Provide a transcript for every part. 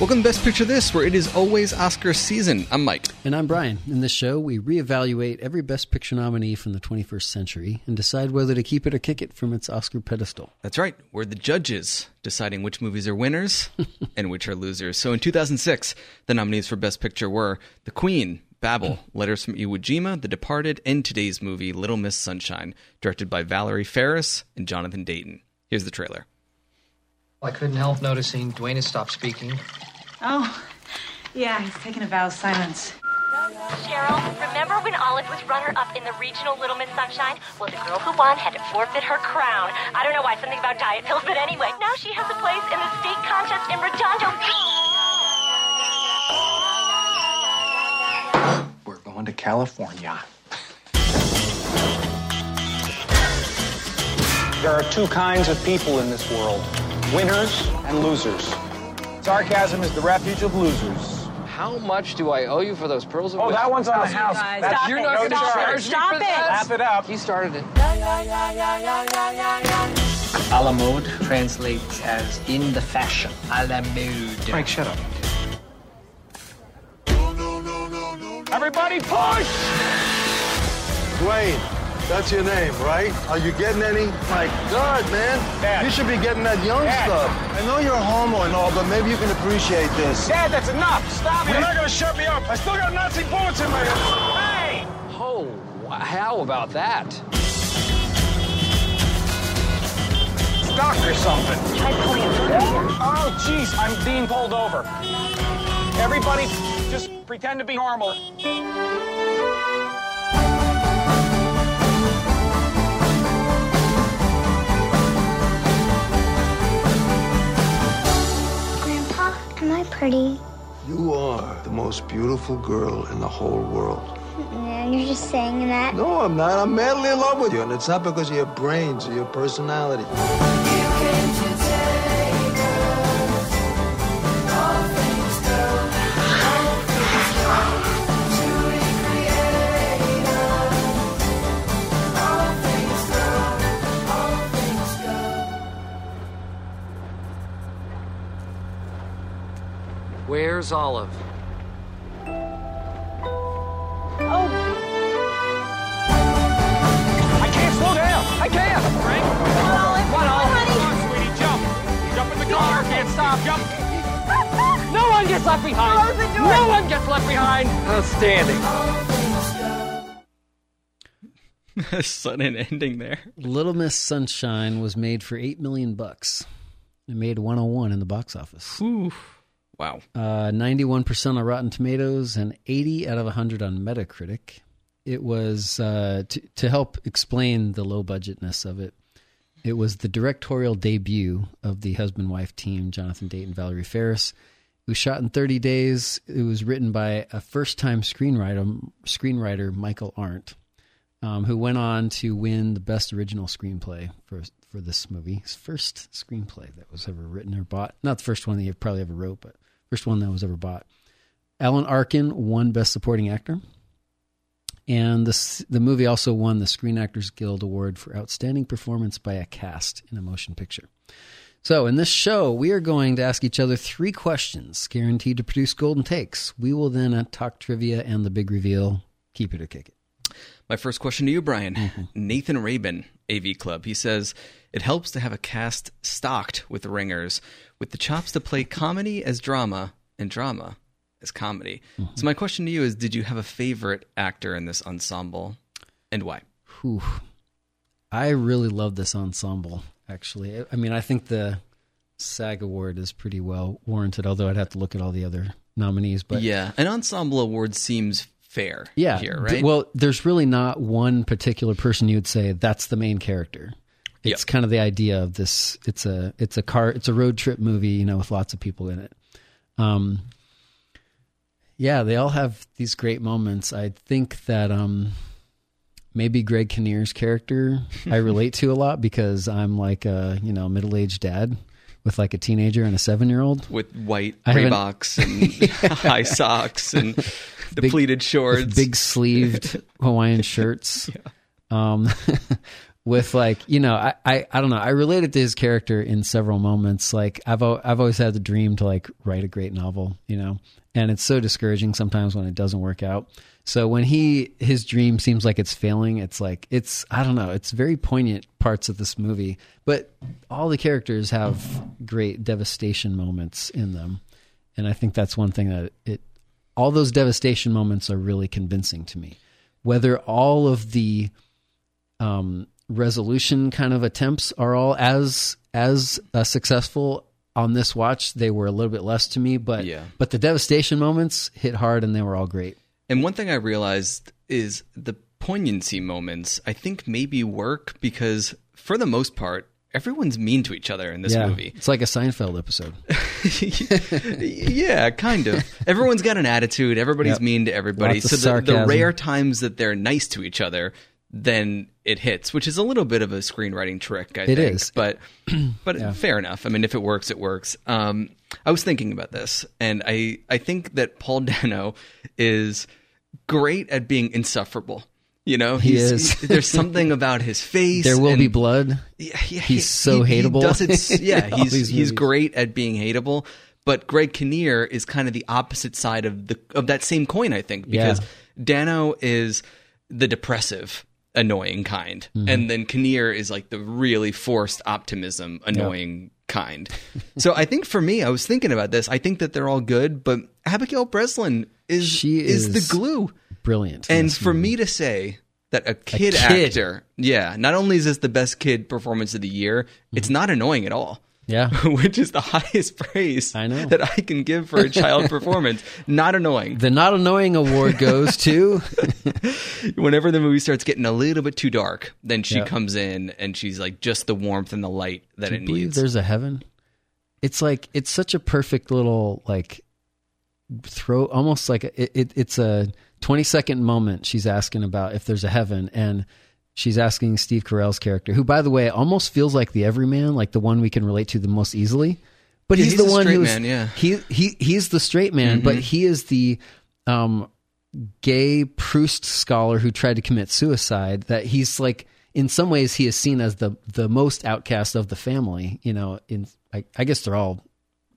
Welcome to Best Picture This, where it is always Oscar season. I'm Mike. And I'm Brian. In this show, we reevaluate every Best Picture nominee from the 21st century and decide whether to keep it or kick it from its Oscar pedestal. That's right. We're the judges, deciding which movies are winners and which are losers. So in 2006, the nominees for Best Picture were The Queen, Babel, Letters from Iwo Jima, The Departed, and today's movie, Little Miss Sunshine, directed by Valerie Faris and Jonathan Dayton. Here's the trailer. I couldn't help noticing Dwayne has stopped speaking. Oh, yeah, he's taken a vow of silence. Cheryl, remember when Olive was runner-up in the regional Little Miss Sunshine? Well, the girl who won had to forfeit her crown. I don't know why, something about diet pills, but anyway, now she has a place in the state contest in Redondo Beach. To California. There are two kinds of people in this world winners and losers. Sarcasm is the refuge of losers. How much do I owe you for those pearls of Oh, that one's on the house. guys. That's Stop You're it. not going to Stop it. charge me Stop for it. that? Wrap it up. He started it. A la mode translates as in the fashion. A la mode. Frank, shut up. Everybody push! Dwayne, that's your name, right? Are you getting any? My God, man. Dad. You should be getting that young Dad. stuff. I know you're a homo and all, but maybe you can appreciate this. Dad, that's enough. Stop it. You're not going to shut me up. I still got Nazi bullets in my head. Hey! Oh, how about that? Stock or something. Oh, jeez, I'm being pulled over. Everybody, just pretend to be normal. Grandpa, am I pretty? You are the most beautiful girl in the whole world. No, you're just saying that. No, I'm not. I'm madly in love with you, and it's not because of your brains or your personality. Where's Olive? Oh. I can't slow down. I can't. Frank. Come on, Olive. Come on, Come on, sweetie. Jump. Jump in the car. Can't stop. Jump. No one gets left behind. No one gets left behind. Outstanding. Sudden ending there. Little Miss Sunshine was made for 8 million bucks. It made 101 in the box office. Ooh. Wow. Uh, 91% on Rotten Tomatoes and 80 out of 100 on Metacritic. It was, uh, to, to help explain the low budgetness of it, it was the directorial debut of the husband wife team, Jonathan Dayton, Valerie Faris. It was shot in 30 days. It was written by a first time screenwriter, screenwriter Michael Arndt, um, who went on to win the best original screenplay for for this movie. His first screenplay that was ever written or bought. Not the first one that he probably ever wrote, but first one that was ever bought. Alan Arkin won Best Supporting Actor. And this, the movie also won the Screen Actors Guild Award for Outstanding Performance by a Cast in a Motion Picture. So, in this show, we are going to ask each other three questions guaranteed to produce golden takes. We will then uh, talk trivia and the big reveal. Keep it or kick it. My first question to you, Brian. Nathan Rabin, AV Club. He says it helps to have a cast stocked with ringers with the chops to play comedy as drama and drama as comedy. Mm-hmm. So my question to you is: Did you have a favorite actor in this ensemble, and why? Whew. I really love this ensemble, actually. I mean, I think the SAG award is pretty well warranted, although I'd have to look at all the other nominees. But yeah, an ensemble award seems fair. yeah, here, right? well, there's really not one particular person you would say that's the main character. It's Yep. kind of the idea of this. It's a it's a car it's a road trip movie, you know, with lots of people in it. Um, yeah, they all have these great moments. I think that um, maybe Greg Kinnear's character I relate to a lot because I'm like a you know middle aged dad with like a teenager and a seven year old. with white Reeboks and high socks and the pleated shorts. big sleeved Hawaiian shirts. Um, with like you know I, I I don't know. I related to his character in several moments. Like I've I've always had the dream to like write a great novel you know? And it's so discouraging sometimes when it doesn't work out. So when he his dream seems like it's failing it's like it's I don't know it's very poignant parts of this movie. But all the characters have great devastation moments in them. And I think that's one thing that it all those devastation moments are really convincing to me whether all of the um, resolution kind of attempts are all as as uh, successful on this watch. They were a little bit less to me, but Yeah. but the devastation moments hit hard and they were all great. And one thing I realized is the poignancy moments, I think maybe work because for the most part, everyone's mean to each other in this yeah, movie. it's like a Seinfeld episode. yeah, kind of. Everyone's got an attitude. Everybody's Yep. mean to everybody. Lots of so the, the rare times that they're nice to each other, then it hits, which is a little bit of a screenwriting trick. I It think, is. but but fair enough. I mean, if it works, it works. Um, I was thinking about this, and I I think that Paul Dano is great at being insufferable. You know, He is. there's something about his face. There will and- be blood. yeah, yeah, He's so hateable. does it, yeah, he's he's movies. great at being hateable. But Greg Kinnear is kind of the opposite side of the of that same coin, I think, because Yeah. Dano is the depressive, annoying kind, Mm-hmm. and then Kinnear is like the really forced optimism, annoying kind. so I think for me, I was thinking about this. I think that they're all good, but Abigail Breslin is She is, is the glue. Brilliant. And for movie. me to say that a kid, kid. actor, yeah, not only is this the best kid performance of the year, it's mm-hmm. not annoying at all. yeah, Which is the highest praise I know. that I can give for a child performance. Not annoying. the not annoying award goes to Whenever the movie starts getting a little bit too dark, then she Yeah. comes in and she's like just the warmth and the light that Do it you believe needs. there's a heaven? It's like it's such a perfect little like throw, almost like a, it, it, it's a 20 second moment. She's asking about if there's a heaven, and she's asking Steve Carell's character, who, by the way, almost feels like the everyman, like the one we can relate to the most easily. But Yeah, he's, he's the one who's man, yeah. he he he's the straight man, but he is the um gay Proust scholar who tried to commit suicide. That he's like in some ways he is seen as the the most outcast of the family. You know, in I, I guess they're all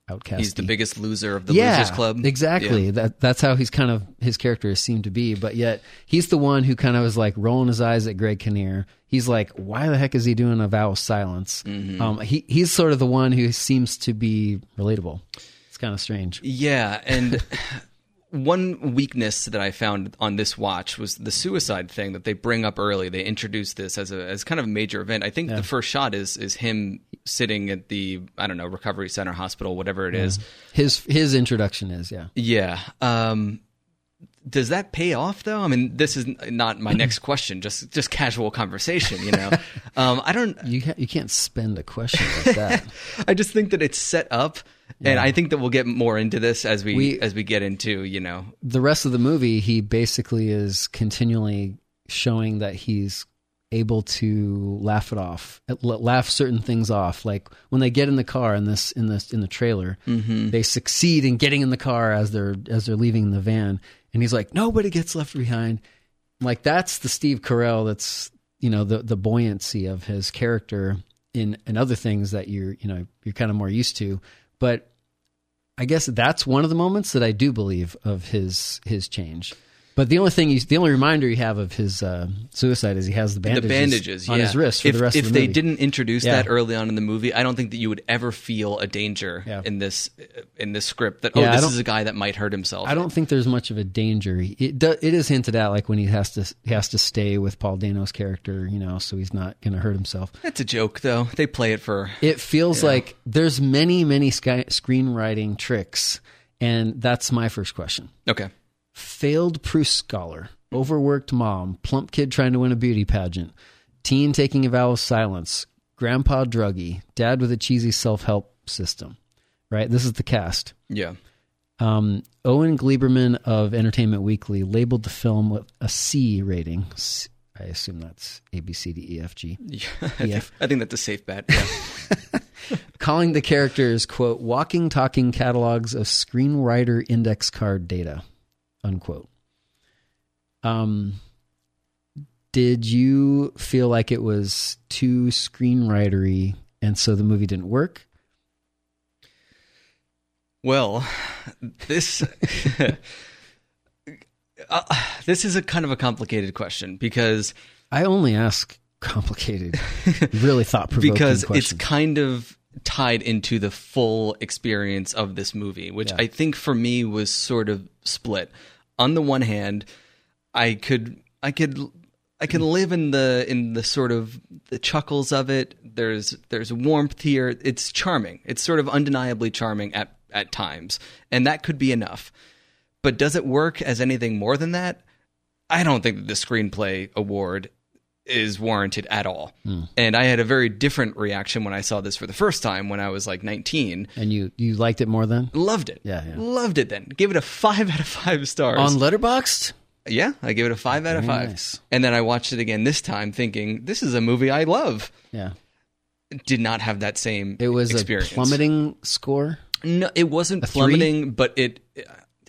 outcast. He's the biggest loser of the yeah, losers club. Exactly. Yeah. That that's how he's kind of his character seemed to be. But yet he's the one who kind of is like rolling his eyes at Greg Kinnear. He's like, why the heck is he doing a vow of silence? Mm-hmm. Um, he he's sort of the one who seems to be relatable. It's kind of strange. Yeah, and one weakness that I found on this watch was the suicide thing that they bring up early. They introduce this as a as kind of a major event. I think the first shot is is him sitting at the I don't know recovery center, hospital, whatever it is. His his introduction is yeah. Yeah. Um, does that pay off though? I mean, this is not my next question. Just just casual conversation, you know. um, I don't. You ha- you can't spend a question like that. I just think that it's set up, and I think that we'll get more into this as we, We- as we get into you know the rest of the movie, he basically is continually showing that he's able to laugh it off, laugh certain things off. Like when they get in the car in this in this in the trailer, mm-hmm. they succeed in getting in the car as they're as they're leaving the van, and he's like, nobody gets left behind. Like that's the Steve Carell. That's you know the the buoyancy of his character in in other things that you're you know you're kind of more used to, but I guess that's one of the moments that I do believe of his his change. But the only thing, you, the only reminder you have of his uh, suicide is he has the bandages, the bandages on yeah. his wrist for if, the rest if of the they movie. didn't introduce Yeah. that early on in the movie, I don't think that you would ever feel a danger Yeah. in this in this script that oh this is a guy that might hurt himself. I don't think there's much of a danger. It do, it is hinted at, like when he has to he has to stay with Paul Dano's character, you know, so he's not going to hurt himself. It's a joke though. They play it for It feels like there's many many sky, screenwriting tricks, and that's my first question. okay. Failed Proust scholar, overworked mom, plump kid trying to win a beauty pageant, teen taking a vow of silence, grandpa druggy, dad with a cheesy self help system. Right? This is the cast. Yeah. Um, Owen Gleiberman of Entertainment Weekly labeled the film with a C rating. C- I assume that's A, B, C, D, E, F, G. yeah. I, think. I think that's a safe bet. Yeah. Calling the characters, quote, walking, talking catalogs of screenwriter index card data, unquote. Um, did you feel like it was too screenwritery and so the movie didn't work? Well, this uh, this is a kind of a complicated question because I only ask complicated, really thought provoking because questions. it's kind of tied into the full experience of this movie, which Yeah. I think for me was sort of split. On the one hand, I could I could I can live in the in the sort of the chuckles of it. There's there's warmth here. It's charming. It's sort of undeniably charming at at times, and that could be enough. But does it work as anything more than that? I don't think that the screenplay award is warranted at all. Hmm. And I had a very different reaction when I saw this for the first time when I was like 19. and you you liked it more then Loved it. Yeah, yeah. Loved it then. Give it a 5 out of 5 stars. on Letterboxd. yeah, I gave it a 5 out of Very 5. nice. And then I watched it again this time thinking this is a movie I love. Yeah, Did not have that same it was experience. a plummeting score. No, it wasn't plummeting, but it.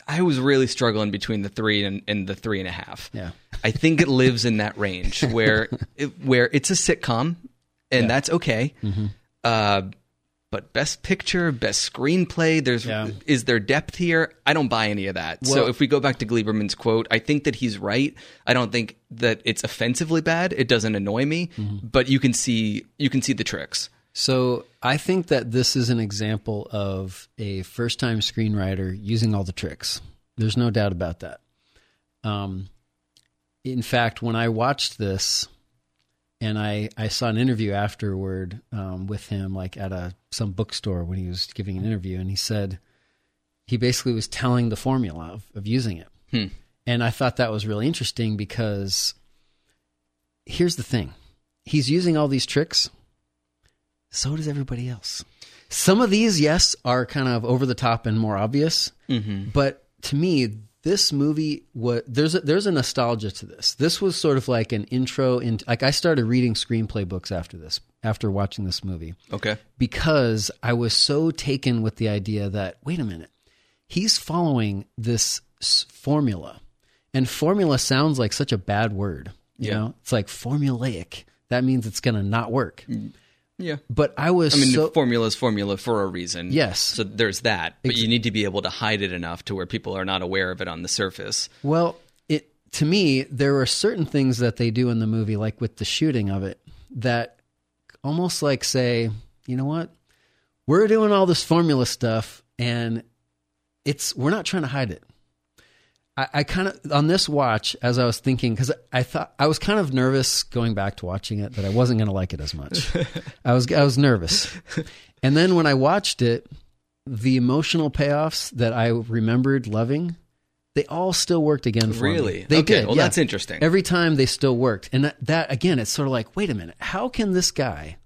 I was really struggling between the three and, and the three and a half. Yeah. I think it lives in that range where it, where it's a sitcom, and that's okay. Mm-hmm. Uh, but best picture, best screenplay. There's Yeah. is there depth here? I don't buy any of that. so if we go back to Gleiberman's quote, I think that he's right. I don't think that it's offensively bad. It doesn't annoy me, Mm-hmm. but you can see you can see the tricks. So I think that this is an example of a first time screenwriter using all the tricks. There's no doubt about that. Um, in fact, when I watched this and I, I saw an interview afterward um, with him, like at a some bookstore when he was giving an interview, and he said he basically was telling the formula of, of using it. And I thought that was really interesting because here's the thing he's using all these tricks so does everybody else. Some of these, yes, are kind of over the top and more obvious, mm-hmm. but to me, this movie was there's a, there's a nostalgia to this. This was sort of like an intro into like I started reading screenplay books after this after watching this movie Okay. because I was so taken with the idea that wait a minute, he's following this s- formula, and formula sounds like such a bad word. You Yeah. know, it's like formulaic. That means it's going to not work. Mm. Yeah. But I was I mean, so formula is formula for a reason. Yes. So there's that, but Ex- you need to be able to hide it enough to where people are not aware of it on the surface. Well, it to me there are certain things that they do in the movie, like with the shooting of it, that almost like say, you know what, we're doing all this formula stuff, and it's we're not trying to hide it. I, I kind of on this watch as I was thinking because I thought I was kind of nervous going back to watching it that I wasn't going to like it as much. I was I was nervous, and then when I watched it, the emotional payoffs that I remembered loving, they all still worked again for me. Really? They Okay, did. well, yeah. that's interesting. Every time they still worked, and that, that again, it's sort of like, wait a minute, how can this guy,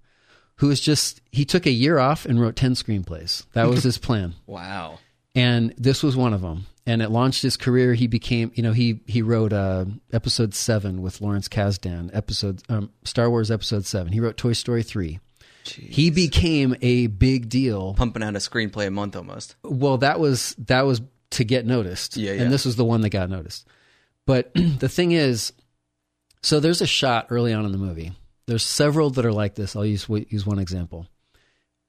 who is just he took a year off and wrote ten screenplays. That was his plan Wow. and this was one of them and it launched his career. He became you know he he wrote uh episode 7 with Lawrence Kasdan episode um, Star Wars episode 7 he wrote Toy Story 3 he became a big deal. Pumping out a screenplay a month almost. well that was that was to get noticed. Yeah, yeah. and this was the one that got noticed. But the thing is so there's a shot early on in the movie. There's several that are like this. I'll use use one example.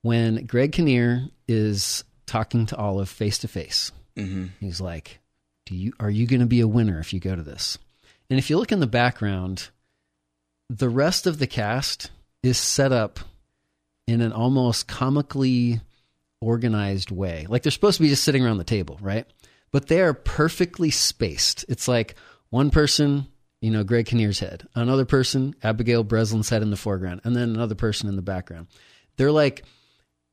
When greg kinnear is talking to olive face to face Mm-hmm. he's like do you are you going to be a winner if you go to this and if you look in the background the rest of the cast is set up in an almost comically organized way. Like they're supposed to be just sitting around the table, right? But they are perfectly spaced. It's like one person, you know, Greg Kinnear's head, another person, Abigail Breslin's head in the foreground, and then another person in the background. They're like,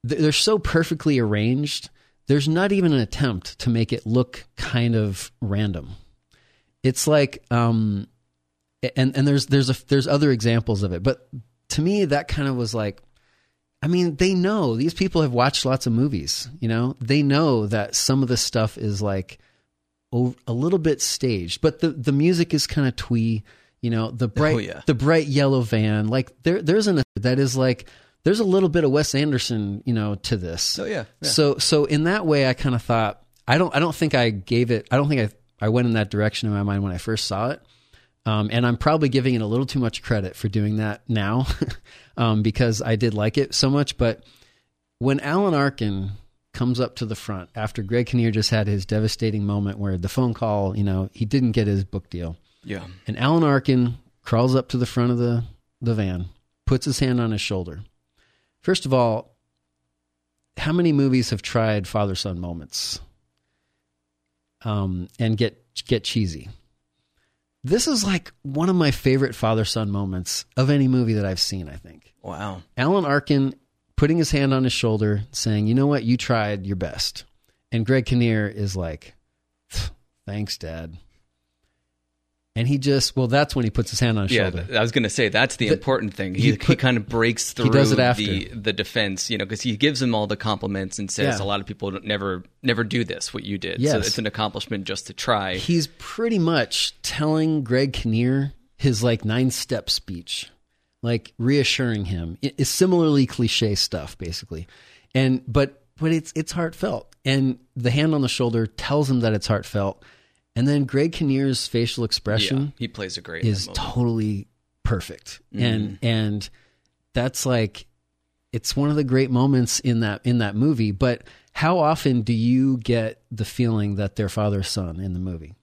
they're so perfectly arranged. There's not even an attempt to make it look kind of random. It's like, um, and and there's there's a there's other examples of it, but to me that kind of was like I mean, they know these people have watched lots of movies. You know, they know that some of the stuff is like a little bit staged, but the the music is kind of twee. You know, the bright Oh, yeah. the bright yellow van. Like there there's an that is like there's a little bit of Wes Anderson. You know, to this. Oh, yeah, yeah. So so in that way, I kind of thought I don't I don't think I gave it. I don't think I I went in that direction in my mind when I first saw it. Um, and I'm probably giving it a little too much credit for doing that now um, because I did like it so much. But when Alan Arkin comes up to the front after Greg Kinnear just had his devastating moment where the phone call, you know, he didn't get his book deal. Yeah. And Alan Arkin crawls up to the front of the, the van, puts his hand on his shoulder. First of all, how many movies have tried father son moments um, and get get cheesy? This is like one of my favorite father son moments of any movie that I've seen, I think. Wow. Alan Arkin putting his hand on his shoulder, saying, You know what? You tried your best. And Greg Kinnear is like, Thanks, Dad. And he just, well, that's when he puts his hand on his Yeah, shoulder. I was going to say that's the, The- important thing. he He, he, kind of breaks through he does it after. the the defense, you know, because he gives him all the compliments and says Yeah. a lot of people never never do this what you did. So Yes. it's an accomplishment just to try. He's pretty much telling Greg Kinnear his like nine step speech, like reassuring him. It- It's similarly cliche stuff, basically. And, but, but it's, it's heartfelt. And the hand on the shoulder tells him that it's heartfelt. And then Greg Kinnear's facial expression yeah, he plays a great is totally perfect. Mm-hmm. and and that's like it's one of the great moments in that in that movie. But how often do you get the feeling that they're father son in the movie?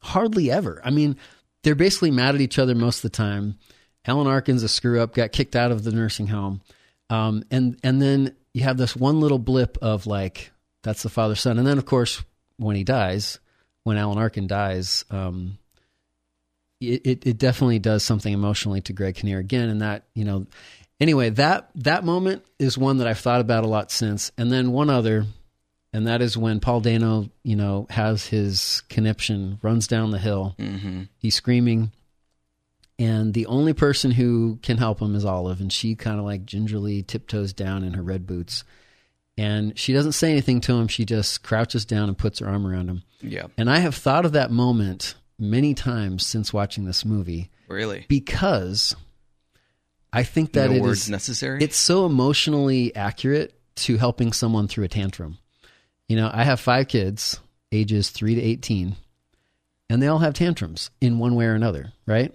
Hardly ever. I mean they're basically mad at each other most of the time. Alan arkin's a screw up got kicked out of the nursing home. Um, and and then you have this one little blip of like that's the father son. And then of course when he dies when alan arkin dies um, it, it, it definitely does something emotionally to Greg Kinnear again. And that, you know, anyway, that, that moment is one that I've thought about a lot since. And then one other, and that is when Paul Dano, you know, has his conniption, runs down the hill. Mhm. He's screaming. And the only person who can help him is Olive. And she kind of like gingerly tiptoes down in her red boots. And she doesn't say anything to him. She just crouches down and puts her arm around him. Yeah, And I have thought of that moment many times since watching this movie really. because I think that no it words is- necessary. it's so emotionally accurate to helping someone through a tantrum. You know, I have five kids, ages 3 to 18, and they all have tantrums in one way or another, right?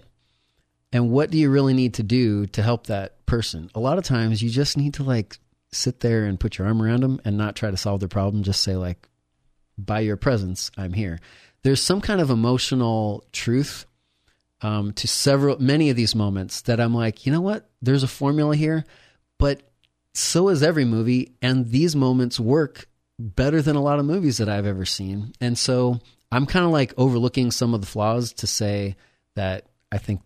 And what do you really need to do to help that person? A lot of times you just need to like sit there and put your arm around them and not try to solve their problem, just say like by your presence, I'm here. There's some kind of emotional truth um, to several, many of these moments that I'm like, you know what? There's a formula here, but so is every movie, and these moments work better than a lot of movies that I've ever seen. And so I'm kind of like overlooking some of the flaws to say that I think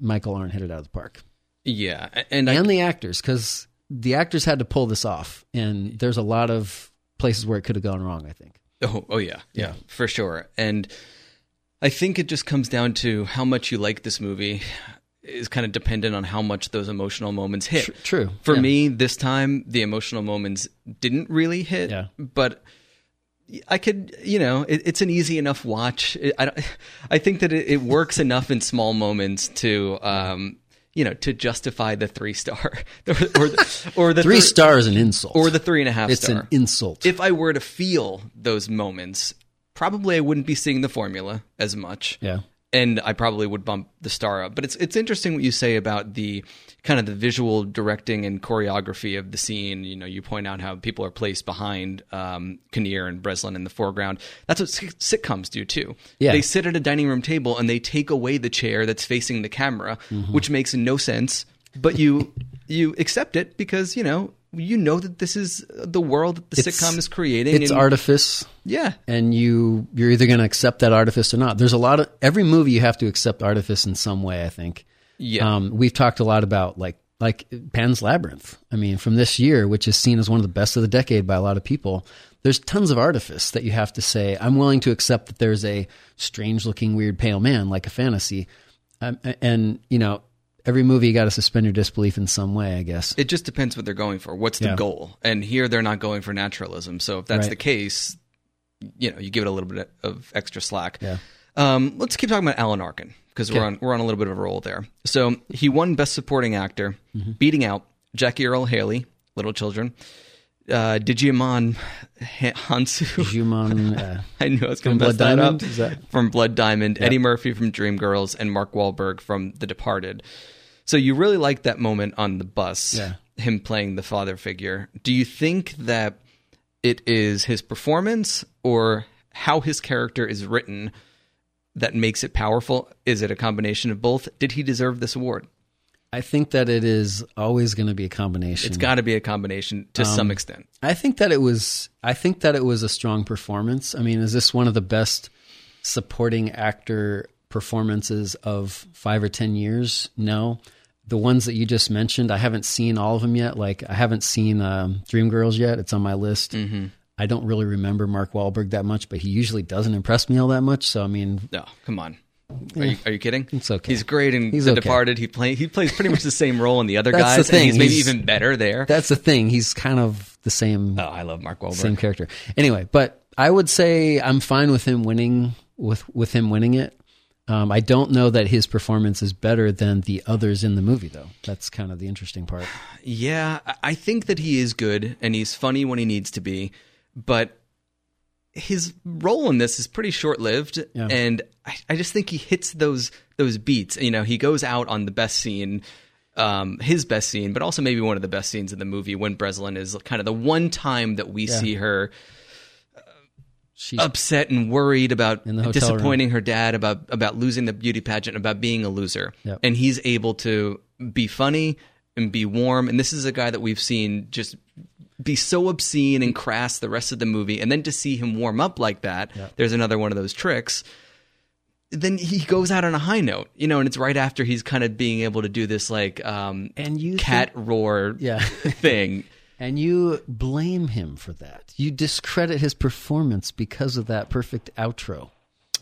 Michael Arndt hit it out of the park, yeah, a- and, I, and the actors because the actors had to pull this off, and there's a lot of places where it could have gone wrong. I think. Oh, oh yeah, yeah, for sure. And I think it just comes down to how much you like this movie is kind of dependent on how much those emotional moments hit. Tr- true. For Yeah. me, this time the emotional moments didn't really hit. Yeah. But I could, you know, it, it's an easy enough watch. It, I, I think that it, it works enough in small moments to, um, you know, to justify the three star or, the, or the Three thir- is an insult, or the three and a half it's star an insult. if I were to feel those moments, probably I wouldn't be seeing the formula as much. yeah. And I probably would bump the star up. But it's it's interesting what you say about the kind of the visual directing and choreography of the scene. You know, you point out how people are placed behind um, Kinnear and Breslin in the foreground. That's what sitcoms do too. Yeah. They sit at a dining room table and they take away the chair that's facing the camera, Mm-hmm. which makes no sense. But you you accept it because you know you know that this is the world that the It's- sitcom is creating. It's and- artifice. Yeah, and you you're either going to accept that artifice or not. There's a lot of every movie you have to accept artifice in some way. I think. Yeah. Um, we've talked a lot about like like Pan's Labyrinth. I mean, from this year, which is seen as one of the best of the decade by a lot of people. There's tons of artifice that you have to say. I'm willing to accept that there's a strange looking, weird, pale man like a fantasy, um, and you know. Every movie you got to suspend your disbelief in some way, I guess. it just depends what they're going for. What's the Yeah. goal? And here they're not going for naturalism. So if that's Right. the case, you know, you give it a little bit of extra slack. Yeah. Um, let's keep talking about Alan Arkin because we're on we're on a little bit of a roll there. So he won Best Supporting Actor, Mm-hmm. beating out Jackie Earle Haley, Little Children, uh, Digimon Hansu. Digimon. Uh, I knew I was going From to mess Blood that Diamond? up. Is that- From Blood Diamond, Yep. Eddie Murphy from Dreamgirls, and Mark Wahlberg from The Departed. So you really like that moment on the bus, Yeah. him playing the father figure. Do you think that it is his performance or how his character is written that makes it powerful? Is it a combination of both? Did he deserve this award? I think that it is always going to be a combination. It's got to be a combination to some Um, extent. I think that it was. I think that it was a strong performance. I mean, is this one of the best supporting actor performances of five or ten years? No. The ones that you just mentioned, I haven't seen all of them yet. Like I haven't seen um, Dreamgirls yet. It's on my list. Mm-hmm. I don't really remember Mark Wahlberg that much, but he usually doesn't impress me all that much. So I mean, No, come on. Are you, are you kidding? It's okay. He's great in He's The okay. Departed. He play he plays pretty much the same role in the other That's the guys, thing. and he's maybe He's- even better there. that's the thing. He's kind of the same. oh, I love Mark Wahlberg. same character. Anyway, but I would say I'm fine with him winning with with him winning it. Um, I don't know that his performance is better than the others in the movie, though. That's kind of the interesting part. Yeah, I think that he is good and he's funny when he needs to be, but his role in this is pretty short lived, Yeah. and I, I just think he hits those those beats. You know, he goes out on the best scene. Um, his best scene, but also maybe one of the best scenes in the movie when Breslin is kind of the one time that we Yeah. see her She's upset and worried about In the hotel disappointing her dad about about losing the beauty pageant about being a loser Yep. and he's able to be funny and be warm and this is a guy that we've seen just be so obscene and crass the rest of the movie and then to see him warm up like that there's another one of those tricks then he goes out on a high note you know and it's right after he's kind of being able to do this like um And you cat roar Yeah. thing and you blame him for that. You discredit his performance because of that perfect outro.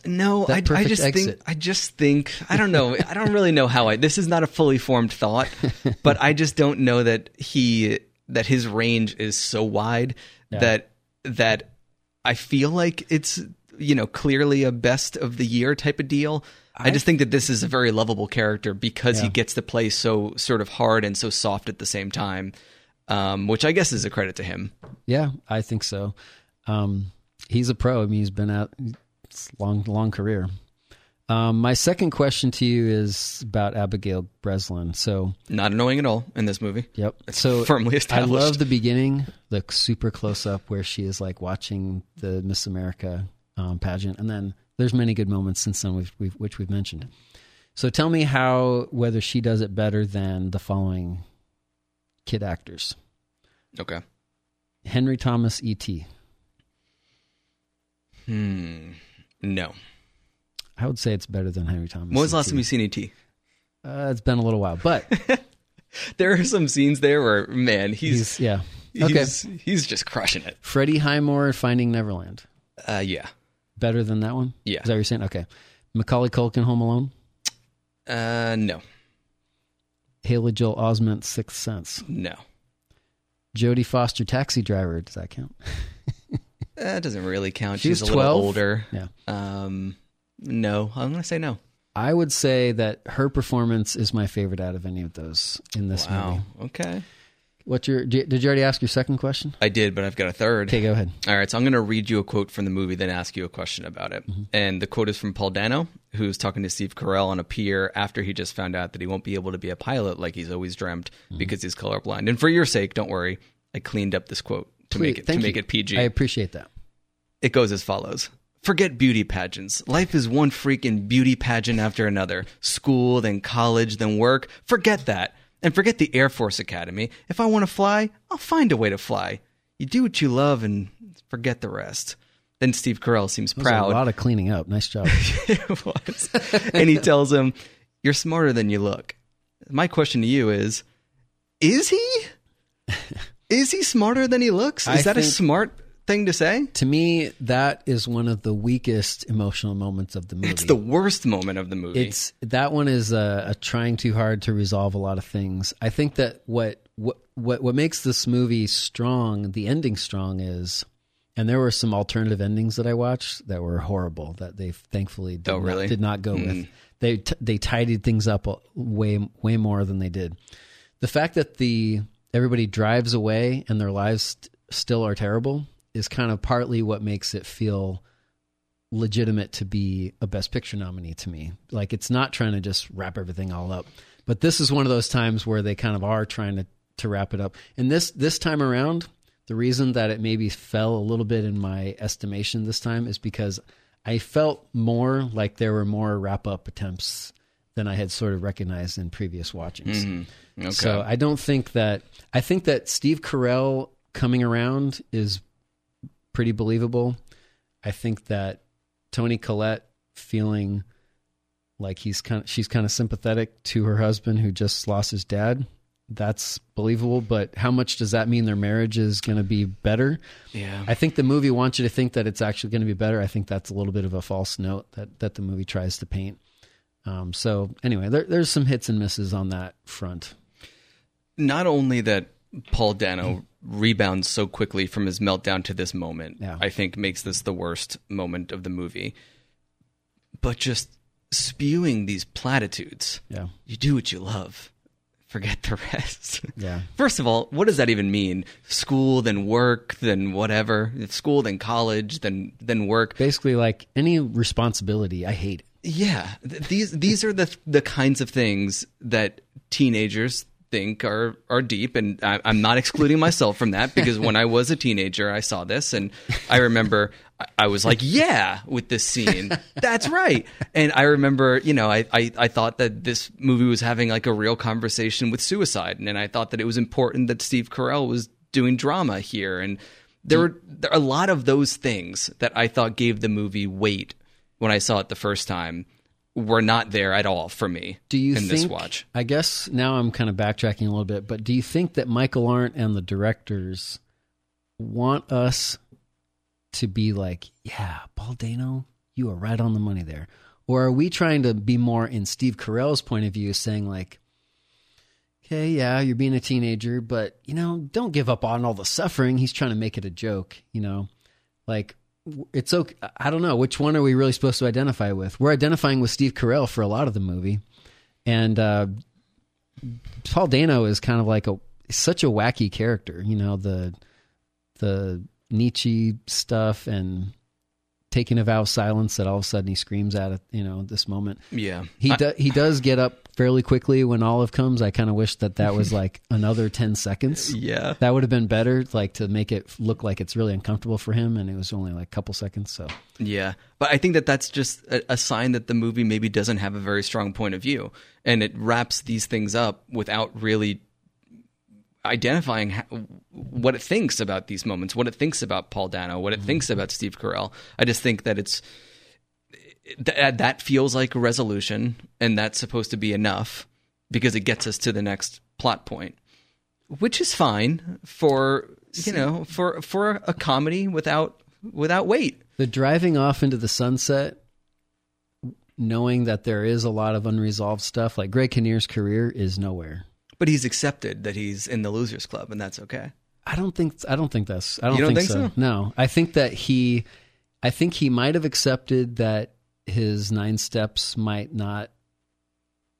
No, I, I just exit. think I just think I don't know. I don't really know how I. This is not a fully formed thought, but I just don't know that he that his range is so wide that that I feel like it's you know clearly a best of the year type of deal. I, just think that this is a very lovable character because he gets to play so sort of hard and so soft at the same time, um, which I guess is a credit to him. Yeah, I think so. Um, he's a pro. I mean, he's been out long, long career. Um, my second question to you is about Abigail Breslin. So, Not annoying at all in this movie. Yep. It's so firmly established. I love the beginning, the super close up where she is like watching the Miss America um, pageant, and then there's many good moments since then, we've, we've, which we've mentioned. So tell me how whether she does it better than the following kid actors: Okay. Henry Thomas, E.T. Hmm. No. I would say it's better than Henry Thomas. When was the last time you seen ET? Uh, it's been a little while, but There are some scenes there where, man, he's he's yeah. he's, Okay, he's just crushing it. Freddie Highmore, Finding Neverland, Uh, yeah. better than that one. Yeah. is that what you're saying? Okay, Macaulay Culkin, Home Alone, Uh, no, Haley Joel Osment, Sixth Sense, no. Jodie Foster, Taxi Driver. Does that count? That doesn't really count. She She's was a little 12? older. Yeah. Um, no, I'm gonna say no. I would say that her performance is my favorite out of any of those in this wow. movie. Okay. What's your? Did did you already ask your second question? I did, but I've got a third. Okay, go ahead. All right, so I'm going to read you a quote from the movie, then ask you a question about it. Mm-hmm. And the quote is from Paul Dano, who's talking to Steve Carell on a pier after he just found out that he won't be able to be a pilot like he's always dreamt Mm-hmm. because he's colorblind. And for your sake, don't worry, I cleaned up this quote to Please, make it to make you. it PG. I appreciate that. It goes as follows. Forget beauty pageants. Life is one freaking beauty pageant after another. School, then college, then work. Forget that. And forget the Air Force Academy. If I want to fly, I'll find a way to fly. You do what you love and forget the rest. Then Steve Carell seems proud. a lot of cleaning up. Nice job. it was. and he tells him, You're smarter than you look. My question to you is Is he? Is he smarter than he looks? Is I that a smart thing to say? to me, that is one of the weakest emotional moments of the movie. It's the worst moment of the movie. It's that one is a, a trying too hard to resolve a lot of things. I think that what what what what makes this movie strong, the ending strong, is, and there were some alternative endings that I watched that were horrible that they thankfully did, Oh, really? not, did not go Mm. with. They t- they tidied things up way way more than they did. The fact that the everybody drives away and their lives still are terrible is kind of partly what makes it feel legitimate to be a best picture nominee to me. Like it's not trying to just wrap everything all up. But this is one of those times where they kind of are trying to to wrap it up. And this this time around, the reason that it maybe fell a little bit in my estimation this time is because I felt more like there were more wrap up attempts than I had sort of recognized in previous watchings. Mhm. Okay. So I don't think that I think that Steve Carell coming around is pretty believable. I think that Toni Collette feeling like he's kind of, she's kind of sympathetic to her husband who just lost his dad. That's believable, but how much does that mean their marriage is going to be better? Yeah. I think the movie wants you to think that it's actually going to be better. I think that's a little bit of a false note that that the movie tries to paint. Um, so anyway, there, there's some hits and misses on that front. not only that Paul Dano rebounds so quickly from his meltdown to this moment, Yeah. I think makes this the worst moment of the movie, but just spewing these platitudes. Yeah. You do what you love. Forget the rest. Yeah. First of all, what does that even mean? School, then work, then whatever. School, then college, then then work. Basically, like any responsibility, I hate it. Yeah, th- these these are the the kinds of things that teenagers think are are deep, and I, I'm not excluding myself from that because when I was a teenager, I saw this, and I remember I- I was like, "Yeah," with this scene. That's right. And I remember, you know, I, I I thought that this movie was having like a real conversation with suicide, and I thought that it was important that Steve Carell was doing drama here, and there were there are a lot of those things that I thought gave the movie weight when I saw it the first time were not there at all for me Do you in think? this watch. I guess now I'm kind of backtracking a little bit, but do you think that Michael Arndt and the directors want us to be like, yeah, Paul Dano, you are right on the money there, or are we trying to be more in Steve Carell's point of view, saying like, okay, yeah, you're being a teenager, but you know, don't give up on all the suffering. He's trying to make it a joke, you know, like it's okay. I don't know which one are we really supposed to identify with. We're identifying with Steve Carell for a lot of the movie, and uh, Paul Dano is kind of like a such a wacky character. You know the the Nietzsche stuff and taking a vow of silence that all of a sudden he screams at it. You know this moment. Yeah. He I- do, he does get up fairly quickly when Olive comes. I kind of wish that that was like another ten seconds. Yeah. That would have been better, like to make it look like it's really uncomfortable for him, and it was only like a couple seconds. So Yeah, but I think that that's just a, a sign that the movie maybe doesn't have a very strong point of view, and it wraps these things up without really identifying how, what it thinks about these moments, what it thinks about Paul Dano, what it mm-hmm. thinks about Steve Carell. I just think that it's that that feels like a resolution, and that's supposed to be enough because it gets us to the next plot point, which is fine for you know for for a comedy without without weight. the driving off into the sunset, knowing that there is a lot of unresolved stuff, like Greg Kinnear's career is nowhere. But he's accepted that he's in the losers club, and that's okay. I don't think I don't think that's I don't, You don't think, think so. so? No, I think that he, I think he might have accepted that his nine steps might not.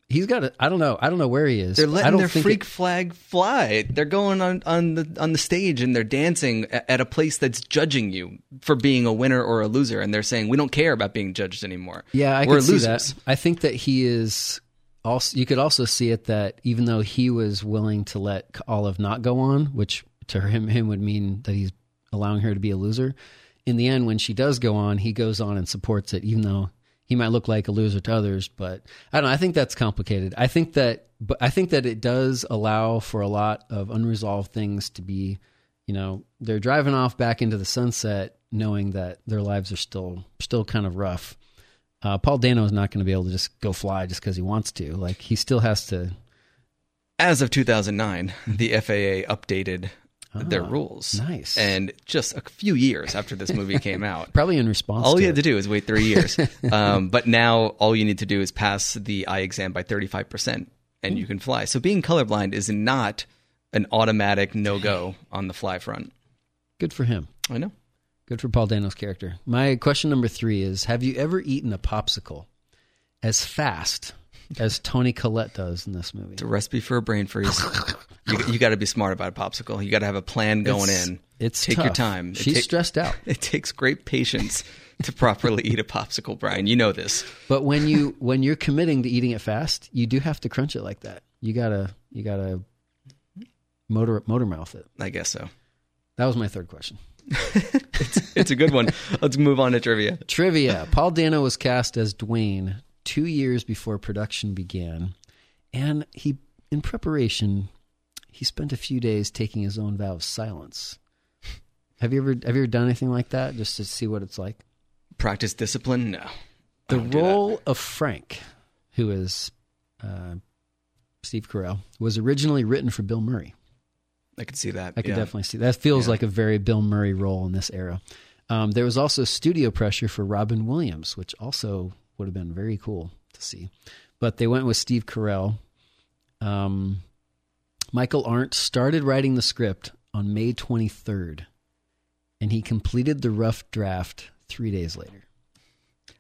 He's got a. I don't know. I don't know where he is. They're letting their freak it- flag fly. They're going on, on the on the stage and they're dancing at a place that's judging you for being a winner or a loser, and they're saying we don't care about being judged anymore. Yeah, I we're can see losers. that. I think that he is also. You could also see it that even though he was willing to let Olive not go on, which to him him would mean that he's allowing her to be a loser. In the end, when she does go on, he goes on and supports it, even though he might look like a loser to others. But I don't know. I think that's complicated. I think that, but I think that it does allow for a lot of unresolved things to be. You know, they're driving off back into the sunset, knowing that their lives are still still kind of rough. Uh, Paul Dano is not going to be able to just go fly just because he wants to. Like he still has to. As of 2009, the FAA updated their Ah, rules. nice. And just a few years after this movie came out, Probably in response. all you had it. to do is wait three years. um, but now all you need to do is pass the eye exam by 35%, and you can fly. So being colorblind is not an automatic no go on the fly front. Good for him. I know. Good for Paul Dano's character. My question number three is: Have you ever eaten a popsicle as fast as Toni Collette does in this movie? It's a recipe for a brain freeze. you you got to be smart about a popsicle. You got to have a plan going it's, in. It's take your tough. time. It She's ta- stressed out. It takes great patience to properly eat a popsicle, Brian. You know this. But when you when you're committing to eating it fast, you do have to crunch it like that. You gotta you gotta motor motor mouth it. I guess so. That was my third question. It's a good one. Let's move on to trivia. Trivia: Paul Dano was cast as Dwayne two years before production began, and he, in preparation, he spent a few days taking his own vow of silence. Have you ever have you ever done anything like that just to see what it's like? Practice discipline? No. The don't do that. role of Frank, who is uh, Steve Carell, was originally written for Bill Murray. I could see that. I could yeah. definitely see that. Feels Yeah. like a very Bill Murray role in this era. Um, there was also studio pressure for Robin Williams, which also would have been very cool to see. But they went with Steve Carell. Um, Michael Arndt started writing the script on May 23rd, and he completed the rough draft three days later.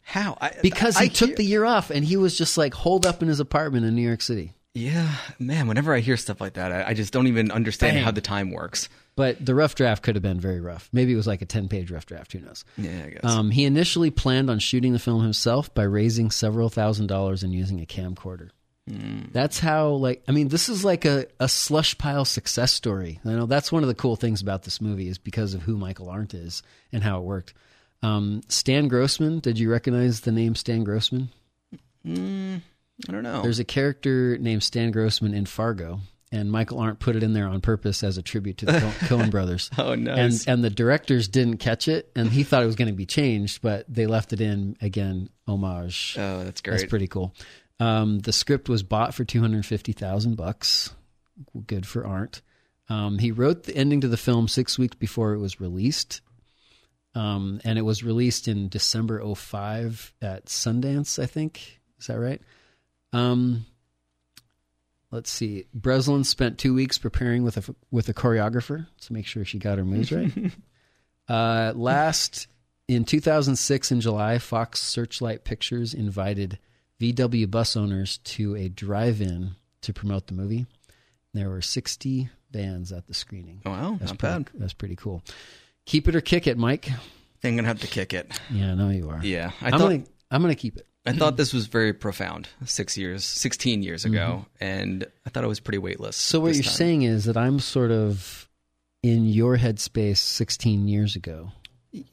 How? I, Because he I took hear- the year off and he was just like holed up in his apartment in New York City. Yeah, man. Whenever I hear stuff like that, I, I just don't even understand Bang. how the time works. But the rough draft could have been very rough. Maybe it was like a 10 page rough draft. Who knows? Yeah, I guess. Um, he initially planned on shooting the film himself by raising several thousand dollars and using a camcorder. That's how, like, I mean, this is like a, a slush pile success story. I know that's one of the cool things about this movie is because of who Michael Arndt is and how it worked. Um, Stan Grossman, did you recognize the name Stan Grossman? I don't know. There's a character named Stan Grossman in Fargo, and Michael Arndt put it in there on purpose as a tribute to the Co- Coen brothers. Oh, nice. And and the directors didn't catch it, and he thought it was going to be changed, but they left it in again, homage. oh, that's great. That's pretty cool. Um, the script was bought for two hundred fifty thousand bucks. Good for Arndt. Um, he wrote the ending to the film six weeks before it was released. Um, and it was released in December 05 at Sundance, I think. Is that right? Um, let's see. Breslin spent two weeks preparing with a with a choreographer to make sure she got her moves right. uh, last in 2006 in July, Fox Searchlight Pictures invited VW bus owners to a drive-in to promote the movie. There were 60 bands at the screening. Wow, That's not pretty, bad. That's pretty cool. Keep it or kick it, Mike. I'm gonna have to kick it. Yeah, I know you are. Yeah, I I am thought gonna I'm gonna keep it. I thought this was very profound. Six years, sixteen years ago, and I thought it was pretty weightless. Mm-hmm. So what you're time. saying is that I'm sort of in your headspace 16 years ago.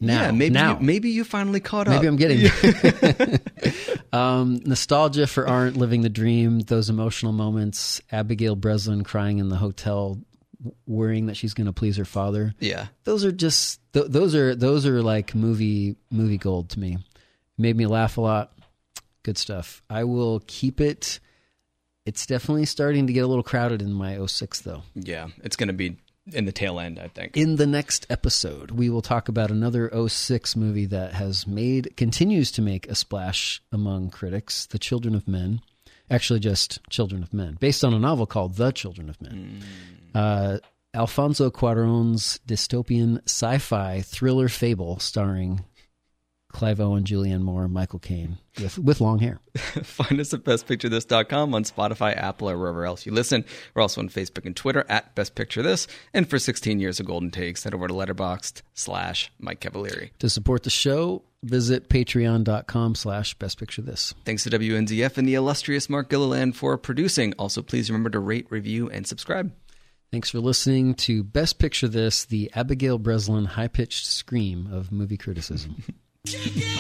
Now, yeah, maybe now. You, maybe you finally caught up. Maybe. I'm getting um, nostalgia for aren't living the dream, those emotional moments, Abigail Breslin crying in the hotel, worrying that she's going to please her father. yeah, Those are just th- those are those are like movie movie gold to me. Made me laugh a lot. Good stuff. I will keep it. It's definitely starting to get a little crowded in my 06 though. yeah, it's gonna be in the tail end. I think. In the next episode, we will talk about another 06 movie that has made, continues to make a splash among critics The Children of Men. Actually, just Children of Men, based on a novel called The Children of Men. Uh, Alfonso Cuaron's dystopian sci fi thriller fable starring Clive Owen, Julianne Moore, Michael Caine with, with long hair. Find us at bestpicturethis.com on Spotify, Apple, or wherever else you listen. We're also on Facebook and Twitter at Best Picture This. And for 16 years of Golden Takes, head over to Letterboxd slash Mike Cavalieri. To support the show, visit patreon.com slash best picture this. Thanks to WNZF and the illustrious Mark Gilliland for producing. Also, please remember to rate, review, and subscribe. Thanks for listening to Best Picture This, the Abigail Breslin high pitched scream of movie criticism. Chicken!